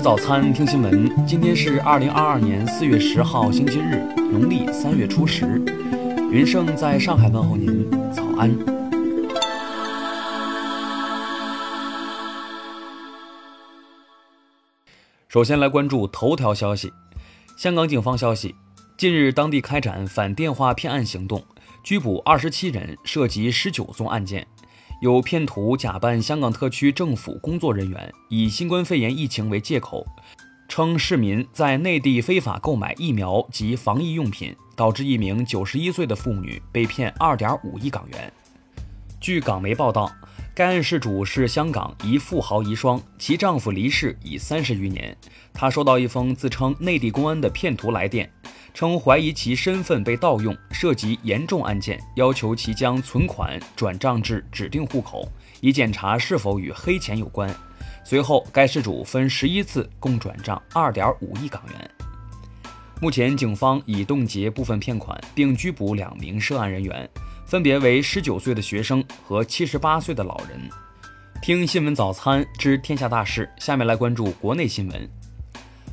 吃早餐，听新闻。今天是二零二二年四月十号，星期日，农历三月初十。云盛在上海问候您，早安。首先来关注头条消息。香港警方消息，近日当地开展反电话骗案行动，拘捕二十七人，涉及十九宗案件。有骗徒假扮香港特区政府工作人员，以新冠肺炎疫情为借口，称市民在内地非法购买疫苗及防疫用品，导致一名九十一岁的妇女被骗二点五亿港元。据港媒报道，该案事主是香港一富豪遗孀，其丈夫离世已三十余年。她收到一封自称内地公安的骗徒来电。称怀疑其身份被盗用，涉及严重案件，要求其将存款转账至指定户口，以检查是否与黑钱有关。随后，该事主分十一次共转账二点五亿港元。目前，警方已冻结部分骗款，并拘捕两名涉案人员，分别为十九岁的学生和七十八岁的老人。听新闻早餐知天下大事，下面来关注国内新闻。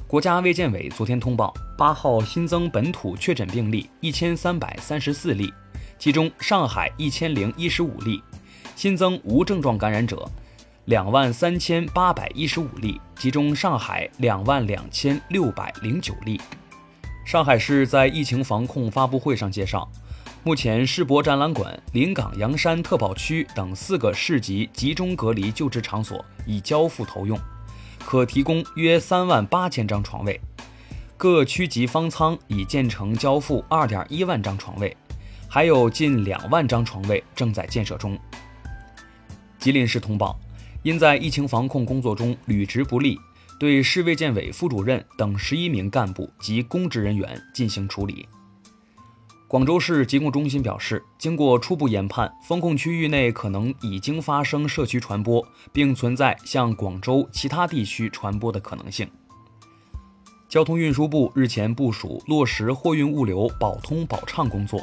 国家卫健委昨天通报，八号新增本土确诊病例一千三百三十四例，其中上海一千零一十五例，新增无症状感染者两万三千八百一十五例，其中上海两万两千六百零九例。上海市在疫情防控发布会上介绍，目前世博展览馆、临港洋山特保区等四个市级集中隔离救治场所已交付投用。可提供约三万八千张床位，各区级方舱已建成交付二点一万张床位，还有近两万张床位正在建设中。吉林市通报，因在疫情防控工作中履职不力，对市卫健委副主任等十一名干部及公职人员进行处理。广州市疾控中心表示，经过初步研判，封控区域内可能已经发生社区传播，并存在向广州其他地区传播的可能性。交通运输部日前部署落实货运物流保通保畅工作，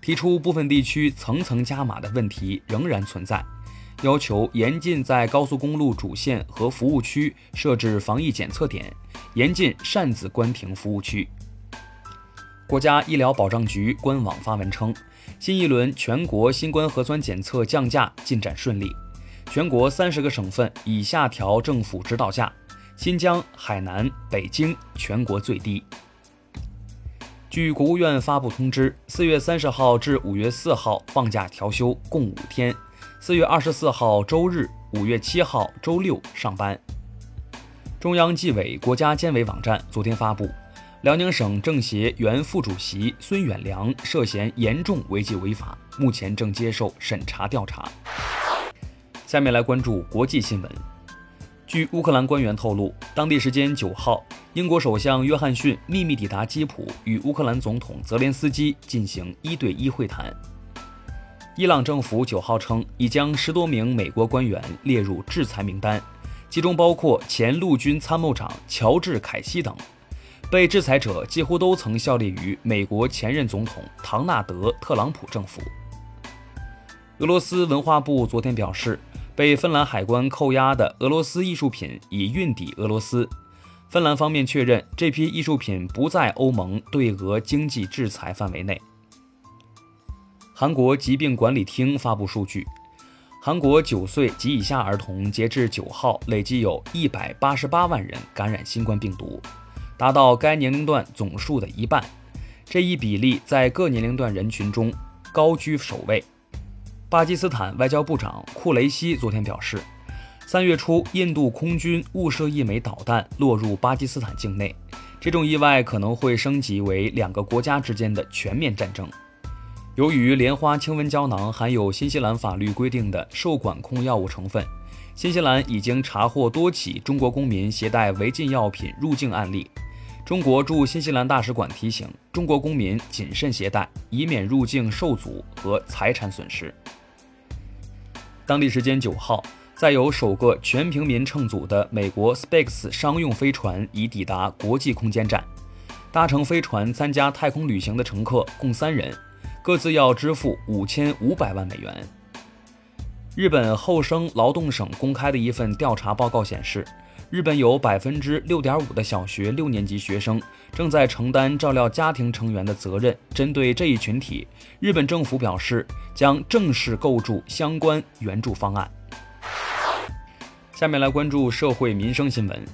提出部分地区层层加码的问题仍然存在，要求严禁在高速公路主线和服务区设置防疫检测点，严禁擅自关停服务区。国家医疗保障局官网发文称，新一轮全国新冠核酸检测降价进展顺利，全国三十个省份已下调政府指导价，新疆、海南、北京全国最低。据国务院发布通知，四月三十号至五月四号放假调休共五天，四月二十四号周日、五月七号周六上班。中央纪委国家监委网站昨天发布。辽宁省政协原副主席孙远良涉嫌严重违纪违法，目前正接受审查调查。下面来关注国际新闻。据乌克兰官员透露，当地时间九号，英国首相约翰逊秘密抵达基辅，与乌克兰总统泽连斯基进行一对一会谈。伊朗政府九号称，已将十多名美国官员列入制裁名单，其中包括前陆军参谋长乔治·凯西等。被制裁者几乎都曾效力于美国前任总统唐纳德·特朗普政府。俄罗斯文化部昨天表示，被芬兰海关扣押的俄罗斯艺术品已运抵俄罗斯。芬兰方面确认，这批艺术品不在欧盟对俄经济制裁范围内。韩国疾病管理厅发布数据，韩国九岁及以下儿童截至九号累计有一百八十八万人感染新冠病毒。达到该年龄段总数的一半，这一比例在各年龄段人群中高居首位。巴基斯坦外交部长库雷西昨天表示，三月初印度空军误射一枚导弹落入巴基斯坦境内，这种意外可能会升级为两个国家之间的全面战争。由于莲花清瘟胶囊含有新西兰法律规定的受管控药物成分，新西兰已经查获多起中国公民携带违禁药品入境案例。中国驻新西兰大使馆提醒中国公民谨慎携带，以免入境受阻和财产损失。当地时间九号，载有首个全平民乘组的美国 Space 商用飞船已抵达国际空间站。搭乘飞船参加太空旅行的乘客共三人，各自要支付五千五百万美元。日本厚生劳动省公开的一份调查报告显示，日本有百分之六点五的小学六年级学生正在承担照料家庭成员的责任。针对这一群体，日本政府表示将正式构筑相关援助方案。下面来关注社会民生新闻。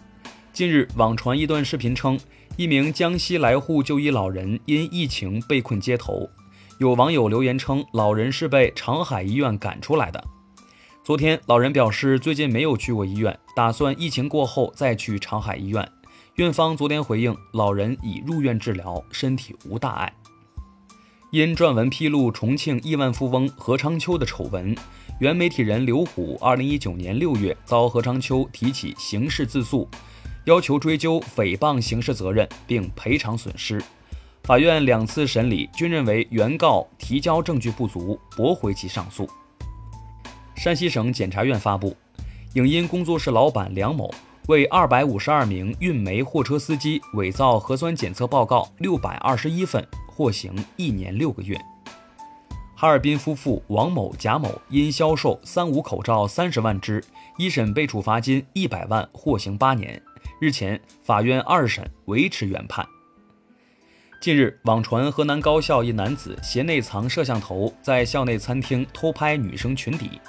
近日，网传一段视频称，一名江西来沪就医老人因疫情被困街头。有网友留言称，老人是被长海医院赶出来的。昨天，老人表示最近没有去过医院，打算疫情过后再去长海医院。院方昨天回应，老人已入院治疗，身体无大碍。因撰文披露重庆亿万富翁何昌秋的丑闻，原媒体人刘虎2019年6月遭何昌秋提起刑事自诉，要求追究诽谤刑事责任并赔偿损失。法院两次审理均认为原告提交证据不足，驳回其上诉。山西省检察院发布，影音工作室老板梁某为二百五十二名运煤货车司机伪造核酸检测报告六百二十一份，获刑一年六个月。哈尔滨夫妇王某、贾某因销售三无口罩三十万只，一审被处罚金一百万，获刑八年。日前，法院二审维持原判。近日，网传河南高校一男子鞋内藏摄像头，在校内餐厅偷拍女生裙底。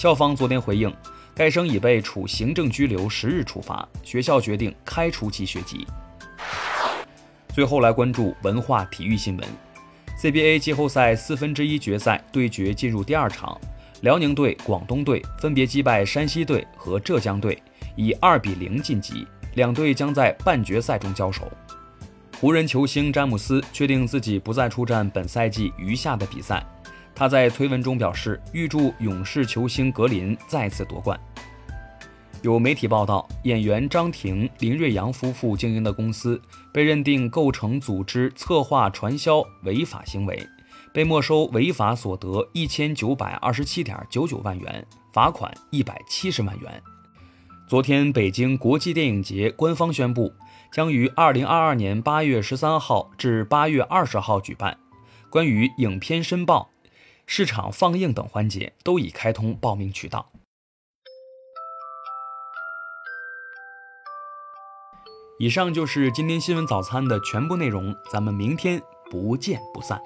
校方昨天回应，该生已被处行政拘留十日处罚，学校决定开除其学籍。最后来关注文化体育新闻，CBA 季后赛四分之一决赛对决进入第二场，辽宁队、广东队分别击败山西队和浙江队，以二比零晋级，两队将在半决赛中交手。湖人球星詹姆斯确定自己不再出战本赛季余下的比赛。他在推文中表示，预祝勇士球星格林再次夺冠。有媒体报道，演员张庭、林瑞阳夫妇经营的公司被认定构成组织策划传销违法行为，被没收违法所得一千九百二十七点九九万元，罚款一百七十万元。昨天，北京国际电影节官方宣布，将于二零二二年八月十三号至八月二十号举办。关于影片申报。市场放映等环节都已开通报名渠道。以上就是今天新闻早餐的全部内容，咱们明天不见不散。